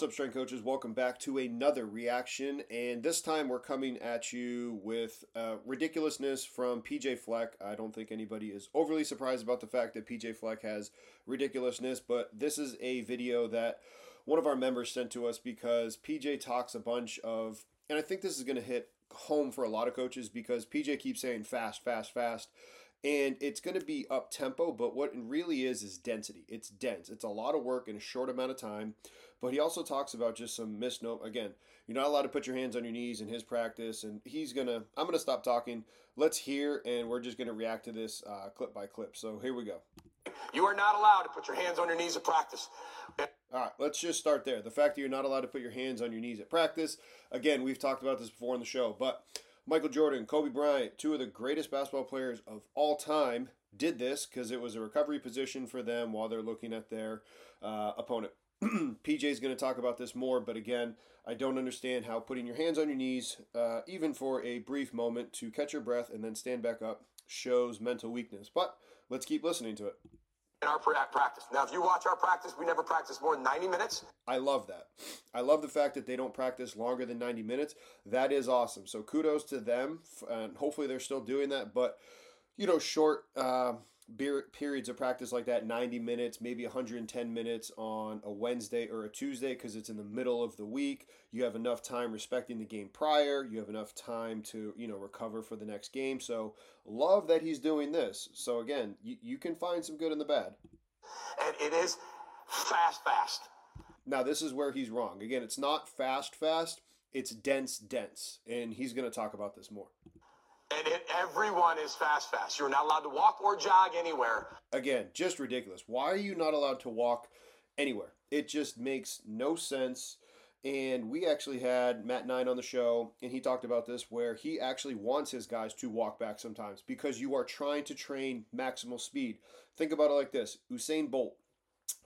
What's up, strength coaches? Welcome back to another reaction. And this time we're coming at you with uh, ridiculousness from PJ Fleck. I don't think anybody is overly surprised about the fact that PJ Fleck has ridiculousness, but this is a video that one of our members sent to us because PJ talks a bunch of, and I think this is going to hit home for a lot of coaches because PJ keeps saying fast, fast, fast and it's going to be up tempo but what it really is is density. It's dense. It's a lot of work in a short amount of time but he also talks about just some misnomer again you're not allowed to put your hands on your knees in his practice and he's gonna i'm gonna stop talking. Let's hear and we're just gonna react to this uh, clip by clip. So here we go. You are not allowed to put your hands on your knees at practice. All right, let's just start there. The fact that you're not allowed to put your hands on your knees at practice. Again, we've talked about this before in the show, but Michael Jordan, Kobe Bryant, two of the greatest basketball players of all time, did this because it was a recovery position for them while they're looking at their uh, opponent. PJ is going to talk about this more, but again, I don't understand how putting your hands on your knees, uh, even for a brief moment to catch your breath and then stand back up, shows mental weakness. But let's keep listening to it in our practice. Now, if you watch our practice, we never practice more than 90 minutes. I love that. I love the fact that they don't practice longer than 90 minutes. That is awesome. So kudos to them, and hopefully they're still doing that. But you know, short. Uh, periods of practice like that 90 minutes maybe 110 minutes on a wednesday or a tuesday because it's in the middle of the week. You have enough time respecting the game prior. You have enough time to you know recover for the next game. So love that he's doing this. So again you, you can find some good in the bad. And it is fast fast. Now this is where he's wrong. Again it's not fast fast. It's dense dense. And he's going to talk about this more and it, everyone is fast, fast. You're not allowed to walk or jog anywhere. Again, just ridiculous. Why are you not allowed to walk anywhere? It just makes no sense. And we actually had Matt Nine on the show, and he talked about this where he actually wants his guys to walk back sometimes because you are trying to train maximal speed. Think about it like this Usain Bolt,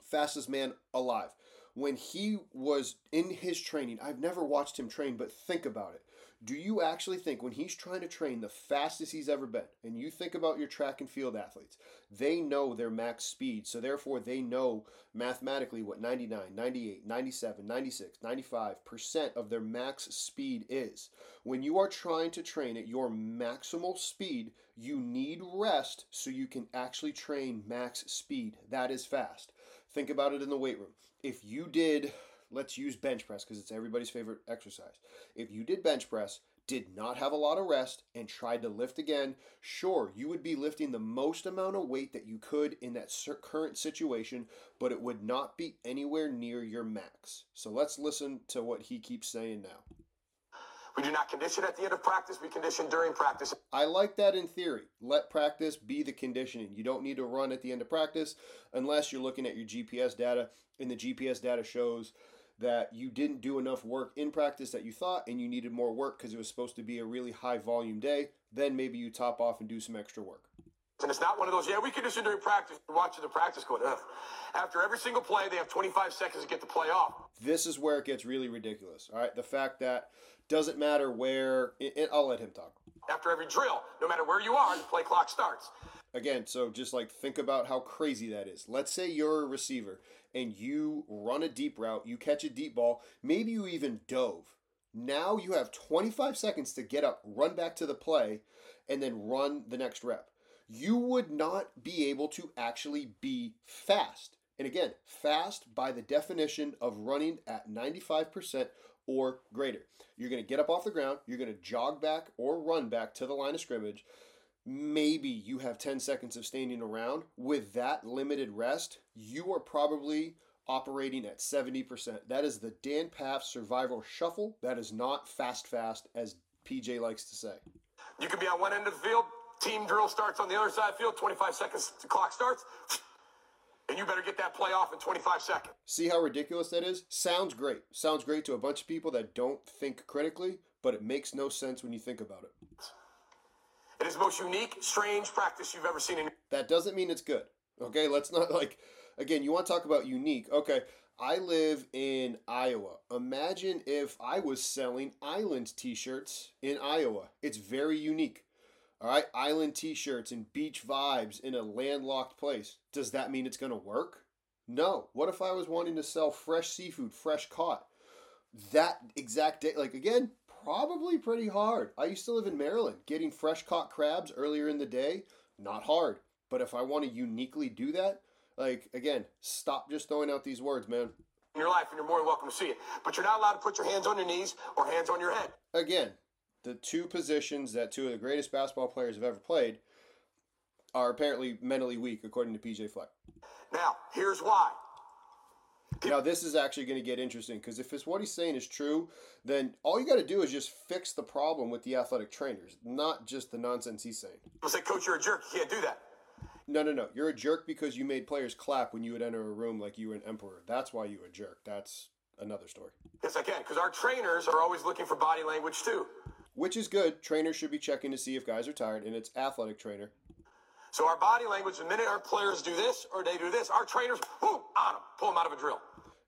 fastest man alive. When he was in his training, I've never watched him train, but think about it do you actually think when he's trying to train the fastest he's ever been, and you think about your track and field athletes, they know their max speed. So therefore, they know mathematically what 99, 98, 97, 96, 95% of their max speed is. When you are trying to train at your maximal speed, you need rest so you can actually train max speed. That is fast. Think about it in the weight room. If you did let's use bench press because it's everybody's favorite exercise. If you did bench press, did not have a lot of rest, and tried to lift again, sure, you would be lifting the most amount of weight that you could in that current situation, but it would not be anywhere near your max. So let's listen to what he keeps saying now. We do not condition at the end of practice, we condition during practice. I like that in theory. Let practice be the conditioning. You don't need to run at the end of practice unless you're looking at your GPS data, and the GPS data shows that you didn't do enough work in practice that you thought and you needed more work because it was supposed to be a really high volume day, then maybe you top off and do some extra work. And it's not one of those, yeah, we condition during practice. Watching the practice going, Ugh. after every single play, they have 25 seconds to get the play off. This is where it gets really ridiculous. All right. The fact that doesn't matter where, it I'll let him talk. After every drill, no matter where you are, the play clock starts. Again, so just like think about how crazy that is. Let's say you're a receiver and you run a deep route, you catch a deep ball, maybe you even dove. Now you have 25 seconds to get up, run back to the play, and then run the next rep. You would not be able to actually be fast. And again, fast by the definition of running at 95% or greater. You're going to get up off the ground, you're going to jog back or run back to the line of scrimmage. Maybe you have 10 seconds of standing around. With that limited rest, you are probably operating at 70%. That is the Dan Pfaff survival shuffle. That is not fast, fast, as PJ likes to say. You could be on one end of the field, team drill starts on the other side of the field, 25 seconds, the clock starts, and you better get that play off in 25 seconds. See how ridiculous that is? Sounds great. Sounds great to a bunch of people that don't think critically, but it makes no sense when you think about it. It is the most unique, strange practice you've ever seen in. That doesn't mean it's good. Okay, let's not like again, you want to talk about unique. Okay, I live in Iowa. Imagine if I was selling island t shirts in Iowa. It's very unique. All right, island t shirts and beach vibes in a landlocked place. Does that mean it's going to work? No. What if I was wanting to sell fresh seafood, fresh caught? That exact day, like again, probably pretty hard. I used to live in Maryland. Getting fresh caught crabs earlier in the day, not hard. But if I want to uniquely do that, like again, stop just throwing out these words, man. In your life, and you're more than welcome to see it. But you're not allowed to put your hands on your knees or hands on your head. Again, the two positions that two of the greatest basketball players have ever played are apparently mentally weak, according to PJ Fleck. Now, here's why. Now, this is actually going to get interesting because if it's what he's saying is true, then all you got to do is just fix the problem with the athletic trainers, not just the nonsense he's saying. People say, Coach, you're a jerk. You can't do that. No, no, no. You're a jerk because you made players clap when you would enter a room like you were an emperor. That's why you were a jerk. That's another story. Yes, I can, because our trainers are always looking for body language too. Which is good. Trainers should be checking to see if guys are tired, and it's athletic trainer. So our body language, the minute our players do this or they do this, our trainers, boom, on them, pull them out of a drill.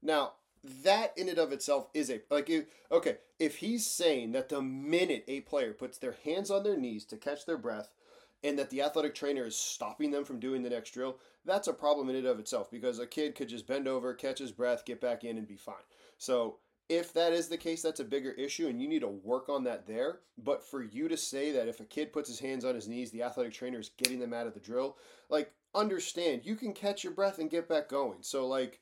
Now, that in and of itself is a like if, okay if he's saying that the minute a player puts their hands on their knees to catch their breath and that the athletic trainer is stopping them from doing the next drill that's a problem in and of itself because a kid could just bend over catch his breath get back in and be fine. So if that is the case that's a bigger issue and you need to work on that there. But for you to say that if a kid puts his hands on his knees the athletic trainer is getting them out of the drill like understand you can catch your breath and get back going. So like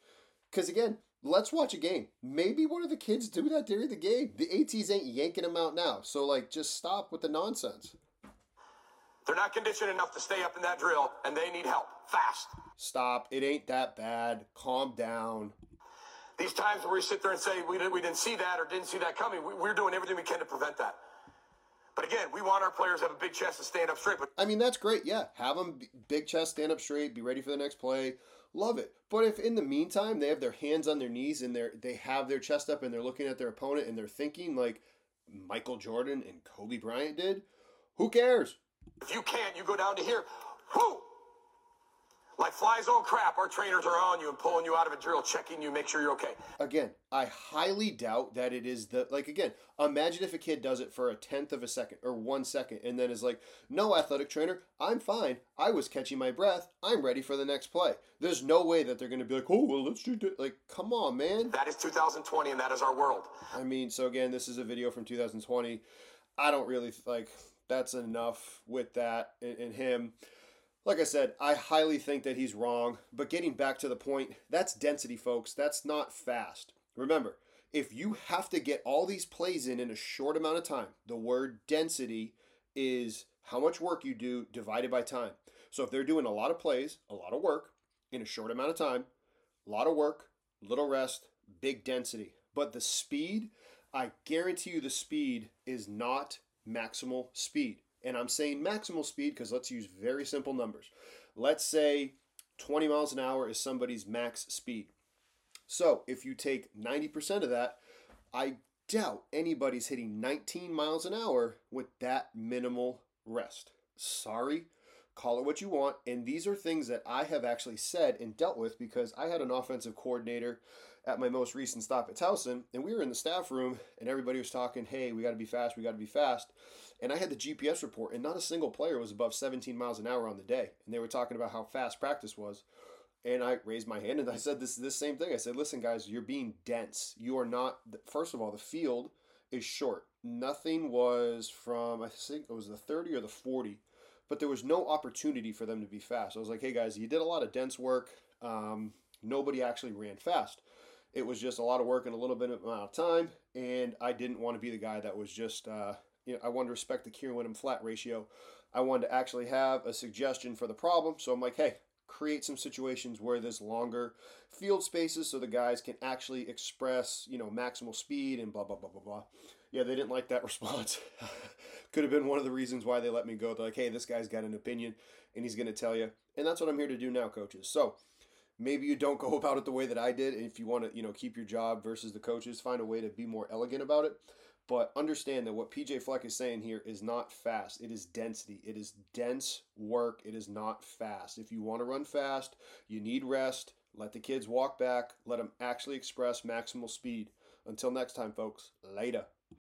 because again let's watch a game. Maybe one of the kids do that during the game. The ATs ain't yanking them out now. So, like, just stop with the nonsense. They're not conditioned enough to stay up in that drill, and they need help fast. Stop. It ain't that bad. Calm down. These times where we sit there and say we didn't, we didn't see that or didn't see that coming, we, we're doing everything we can to prevent that. But again, we want our players to have a big chest to stand up straight. But I mean, that's great. Yeah, have them big chest, stand up straight, be ready for the next play. Love it. But if in the meantime they have their hands on their knees and they're they have their chest up and they're looking at their opponent and they're thinking like Michael Jordan and Kobe Bryant did, who cares? if you can't, you go down to here. Whoo! Like flies on crap, our trainers are on you and pulling you out of a drill, checking you, make sure you're okay. Again, I highly doubt that it is the like again, imagine if a kid does it for a tenth of a second or one second and then is like, No athletic trainer, I'm fine. I was catching my breath. I'm ready for the next play. There's no way that they're gonna be like, Oh well let's do that like come on, man. That is 2020 and that is our world. I mean, so again, this is a video from 2020. I don't really like that's enough with that and, and him. Like I said, I highly think that he's wrong. But getting back to the point, that's density, folks. That's not fast. Remember, if you have to get all these plays in in a short amount of time, the word density is how much work you do divided by time. So if they're doing a lot of plays, a lot of work in a short amount of time, a lot of work, little rest, big density. But the speed, I guarantee you the speed is not maximal speed. And I'm saying maximal speed because let's use very simple numbers. Let's say 20 miles an hour is somebody's max speed. So if you take 90% of that, I doubt anybody's hitting 19 miles an hour with that minimal rest. Sorry, call it what you want. And these are things that I have actually said and dealt with because I had an offensive coordinator at my most recent stop at Towson, and we were in the staff room, and everybody was talking, hey, we got to be fast, we got to be fast. And I had the GPS report, and not a single player was above 17 miles an hour on the day. And they were talking about how fast practice was. And I raised my hand and I said this is this same thing. I said, "Listen, guys, you're being dense. You are not. First of all, the field is short. Nothing was from I think it was the 30 or the 40, but there was no opportunity for them to be fast. I was like, hey guys, you did a lot of dense work. Um, nobody actually ran fast. It was just a lot of work and a little bit of amount of time, and I didn't want to be the guy that was just. Uh, you know, I wanted to respect the Kieran Whittam flat ratio. I wanted to actually have a suggestion for the problem. So I'm like, hey, create some situations where there's longer field spaces so the guys can actually express, you know, maximal speed and blah, blah, blah, blah, blah. Yeah, they didn't like that response. Could have been one of the reasons why they let me go. They're like, hey, this guy's got an opinion and he's going to tell you. And that's what I'm here to do now, coaches. So maybe you don't go about it the way that I did. If you want to, you know, keep your job versus the coaches, find a way to be more elegant about it. But understand that what PJ Fleck is saying here is not fast. It is density. It is dense work. It is not fast. If you want to run fast, you need rest. Let the kids walk back. Let them actually express maximal speed. Until next time, folks, later.